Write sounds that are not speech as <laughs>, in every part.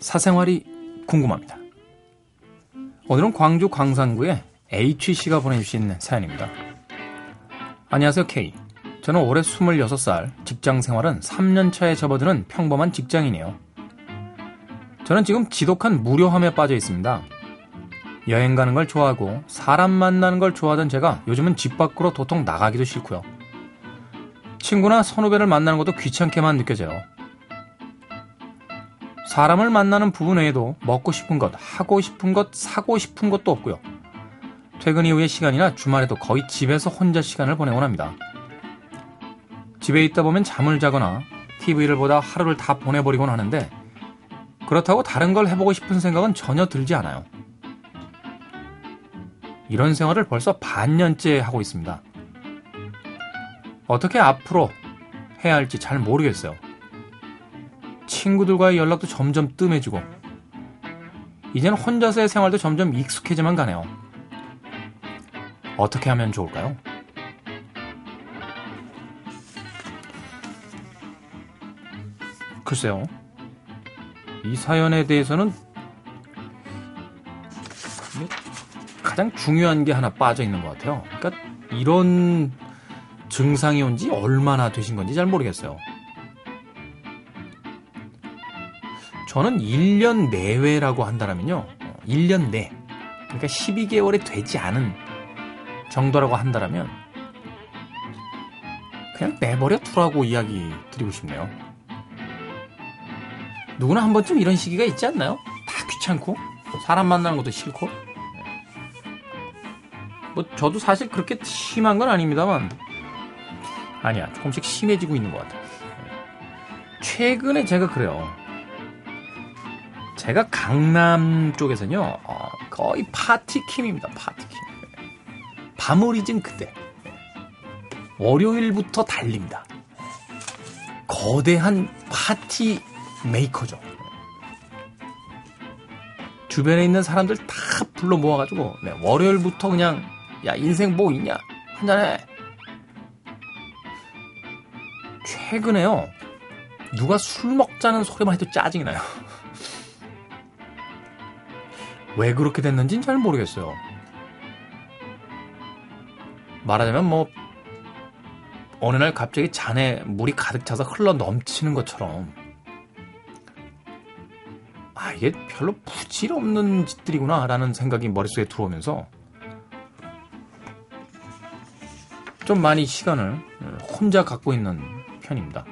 사생활이 궁금합니다. 오늘은 광주 광산구에 H씨가 보내주신 사연입니다. 안녕하세요, K. 저는 올해 26살, 직장 생활은 3년차에 접어드는 평범한 직장인이에요. 저는 지금 지독한 무료함에 빠져 있습니다. 여행 가는 걸 좋아하고 사람 만나는 걸 좋아하던 제가 요즘은 집 밖으로 도통 나가기도 싫고요. 친구나 선후배를 만나는 것도 귀찮게만 느껴져요. 사람을 만나는 부분 외에도 먹고 싶은 것, 하고 싶은 것, 사고 싶은 것도 없고요. 퇴근 이후의 시간이나 주말에도 거의 집에서 혼자 시간을 보내곤 합니다. 집에 있다 보면 잠을 자거나 TV를 보다 하루를 다 보내버리곤 하는데 그렇다고 다른 걸 해보고 싶은 생각은 전혀 들지 않아요. 이런 생활을 벌써 반년째 하고 있습니다. 어떻게 앞으로 해야 할지 잘 모르겠어요. 친구들과의 연락도 점점 뜸해지고, 이제는 혼자서의 생활도 점점 익숙해져만 가네요. 어떻게 하면 좋을까요? 글쎄요. 이 사연에 대해서는 가장 중요한 게 하나 빠져 있는 것 같아요. 그러니까 이런 증상이 온 지 얼마나 되신 건지 잘 모르겠어요. 저는 1년 내외라고 한다면요. 1년 내. 그러니까 12개월이 되지 않은 정도라고 한다면 그냥 내버려 두라고 이야기 드리고 싶네요. 누구나 한 번쯤 이런 시기가 있지 않나요? 다 귀찮고 사람 만나는 것도 싫고 뭐 저도 사실 그렇게 심한 건 아닙니다만 아니야 조금씩 심해지고 있는 것 같아요. 최근에 제가 그래요. 제가 강남 쪽에서는요, 어, 거의 파티킴입니다, 파티킴. 잊은 그때. 월요일부터 달립니다. 거대한 파티 메이커죠. 주변에 있는 사람들 다 불러 모아가지고, 네, 월요일부터 그냥, 야, 인생 뭐 있냐? 한잔해. 최근에요, 누가 술 먹자는 소리만 해도 짜증이 나요. 왜 그렇게 됐는지는 잘 모르겠어요. 말하자면 뭐 어느 날 갑자기 잔에 물이 가득 차서 흘러 넘치는 것처럼 아 이게 별로 부질없는 짓들이구나라는 생각이 머릿속에 들어오면서 좀 많이 시간을 혼자 갖고 있는 편입니다.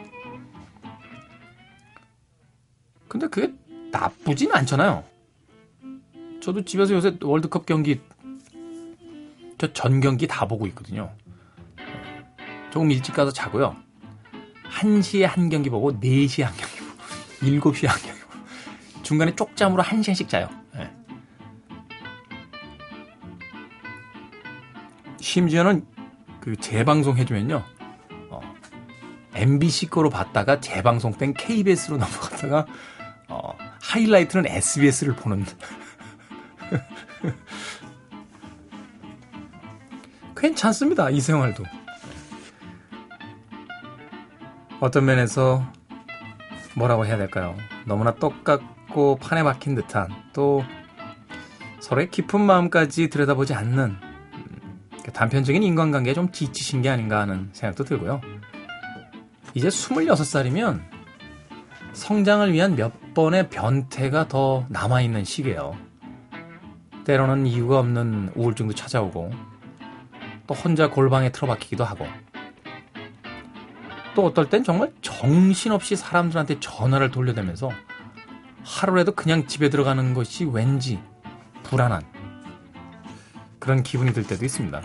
근데 그게 나쁘진 않잖아요. 저도 집에서 요새 월드컵 경기 저 전 경기 다 보고 있거든요. 조금 일찍 가서 자고요. 1시에 한 경기 보고 4시에 한 경기 보고 <laughs> 7시에 한 경기 보고 중간에 쪽잠으로 1시간씩 자요. 네. 심지어는 그 재방송 해주면요. 어, MBC 거로 봤다가 재방송 땐 KBS로 <laughs> 넘어갔다가 어, 하이라이트는 SBS를 보는 <laughs> 괜찮습니다. 이 생활도. 어떤 면에서 뭐라고 해야 될까요? 너무나 똑같고 판에 박힌 듯한 또 서로의 깊은 마음까지 들여다보지 않는 그 단편적인 인간관계에 좀 지치신 게 아닌가 하는 생각도 들고요. 이제 26살이면 성장을 위한 몇 번의 변태가 더 남아있는 시기예요. 때로는 이유가 없는 우울증도 찾아오고 또 혼자 골방에 틀어박히기도 하고 또 어떨 땐 정말 정신없이 사람들한테 전화를 돌려대면서 하루라도 그냥 집에 들어가는 것이 왠지 불안한 그런 기분이 들 때도 있습니다.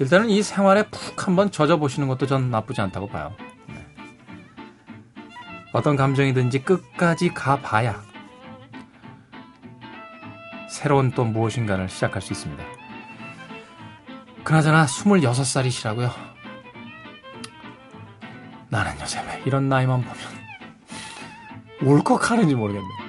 일단은 이 생활에 푹 한번 젖어보시는 것도 전 나쁘지 않다고 봐요. 네. 어떤 감정이든지 끝까지 가봐야 새로운 또 무엇인가를 시작할 수 있습니다. 그나저나 26살이시라고요? 나는 요새 왜 이런 나이만 보면 울컥하는지 모르겠네.